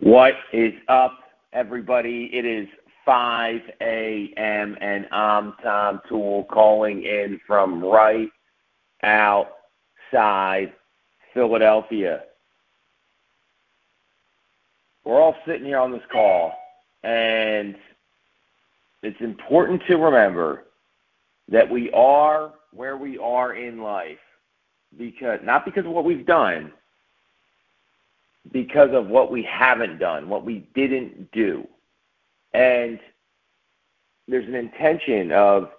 What is up, everybody? It is 5 a.m. and I'm Tom Toole calling in from right outside Philadelphia. We're all sitting here on this call, and it's important to remember that we are where we are in life because not because of what we've done, because of what we haven't done, what we didn't do. And there's an intention of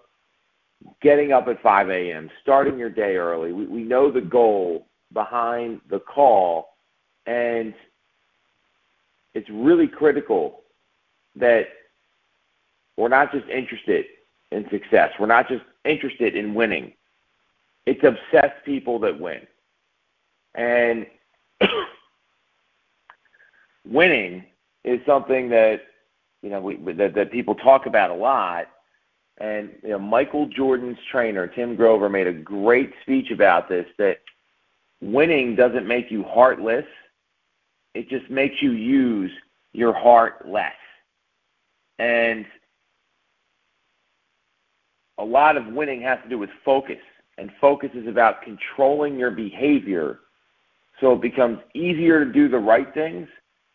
getting up at 5 a.m., starting your day early. We, we know the goal behind the call, and it's really critical that we're not just interested in success. We're not just interested in winning. It's obsessed people that win. And winning is something that you know we, that, that people talk about a lot. And you know, Michael Jordan's trainer Tim Grover made a great speech about this. That winning doesn't make you heartless; it just makes you use your heart less. And a lot of winning has to do with focus, and focus is about controlling your behavior so it becomes easier to do the right things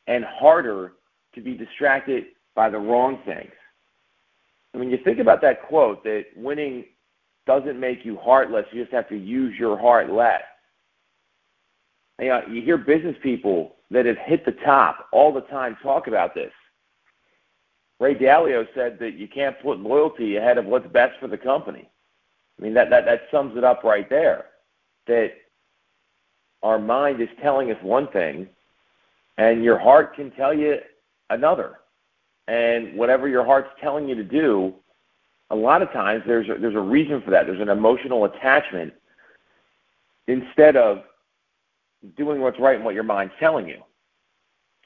and harder to be distracted by the wrong things. I mean, you think about that quote that winning doesn't make you heartless, you just have to use your heart less. You, know, you hear business people that have hit the top all the time talk about this. Ray Dalio said that you can't put loyalty ahead of what's best for the company. I mean, that, that, that sums it up right there. That our mind is telling us one thing, and your heart can tell you another. And whatever your heart's telling you to do, a lot of times there's a, there's a reason for that. There's an emotional attachment instead of doing what's right and what your mind's telling you.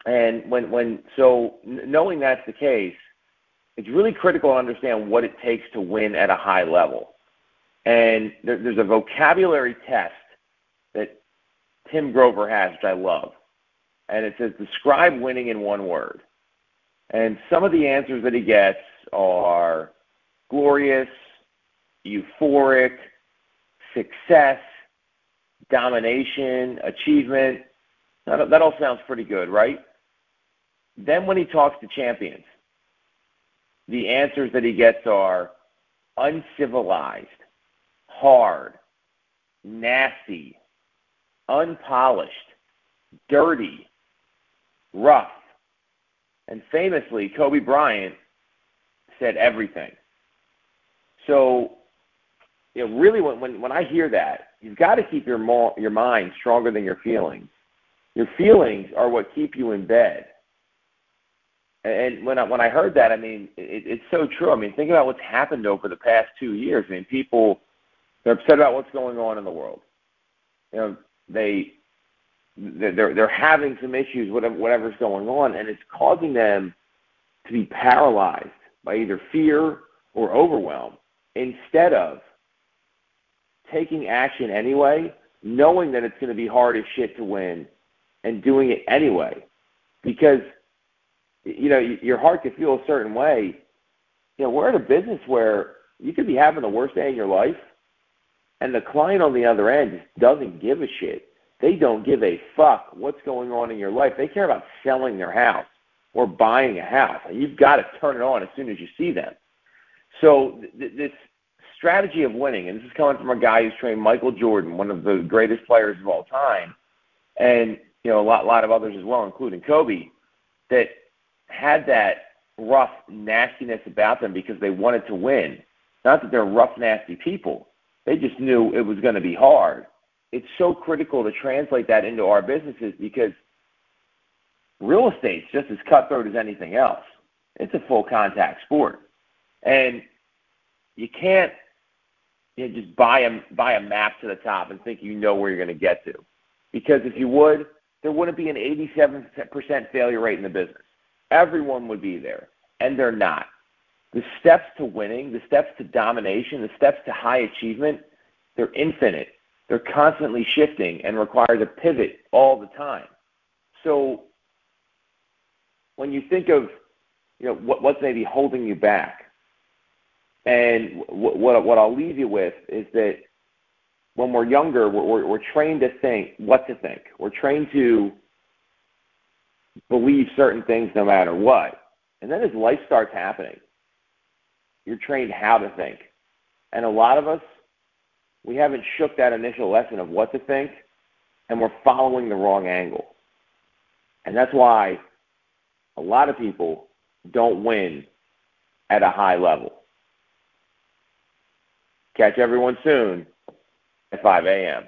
And when when so knowing that's the case, it's really critical to understand what it takes to win at a high level. And there, there's a vocabulary test that Tim Grover has, which I love and it says describe winning in one word. And some of the answers that he gets are glorious, euphoric, success, domination, achievement. That, that all sounds pretty good, right? Then when he talks to champions, the answers that he gets are uncivilized, hard, nasty, unpolished, dirty, rough. And famously, Kobe Bryant said everything. So, you know, really, when when, when I hear that, you've got to keep your mo- your mind stronger than your feelings. Your feelings are what keep you in bed. And when I, when I heard that, I mean, it, it's so true. I mean, think about what's happened over the past two years. I mean, people they're upset about what's going on in the world. You know, they they're they're having some issues, whatever whatever's going on, and it's causing them to be paralyzed by either fear or overwhelm. Instead of taking action anyway, knowing that it's going to be hard as shit to win, and doing it anyway, because you know your heart can feel a certain way. You know, we're in a business where you could be having the worst day in your life, and the client on the other end just doesn't give a shit they don't give a fuck what's going on in your life. They care about selling their house or buying a house. You've got to turn it on as soon as you see them. So th- this strategy of winning, and this is coming from a guy who's trained Michael Jordan, one of the greatest players of all time, and you know a lot, lot of others as well, including Kobe, that had that rough nastiness about them because they wanted to win. Not that they're rough, nasty people. They just knew it was going to be hard it's so critical to translate that into our businesses because real estate's just as cutthroat as anything else. It's a full contact sport. And you can't you know, just buy a buy a map to the top and think you know where you're going to get to. Because if you would, there wouldn't be an 87% failure rate in the business. Everyone would be there, and they're not. The steps to winning, the steps to domination, the steps to high achievement, they're infinite they're constantly shifting and require to pivot all the time. So when you think of you know what, what's maybe holding you back, and what, what what I'll leave you with is that when we're younger, we're, we're, we're trained to think what to think. We're trained to believe certain things no matter what. And then as life starts happening, you're trained how to think. And a lot of us, we haven't shook that initial lesson of what to think, and we're following the wrong angle. And that's why a lot of people don't win at a high level. Catch everyone soon at 5 a.m.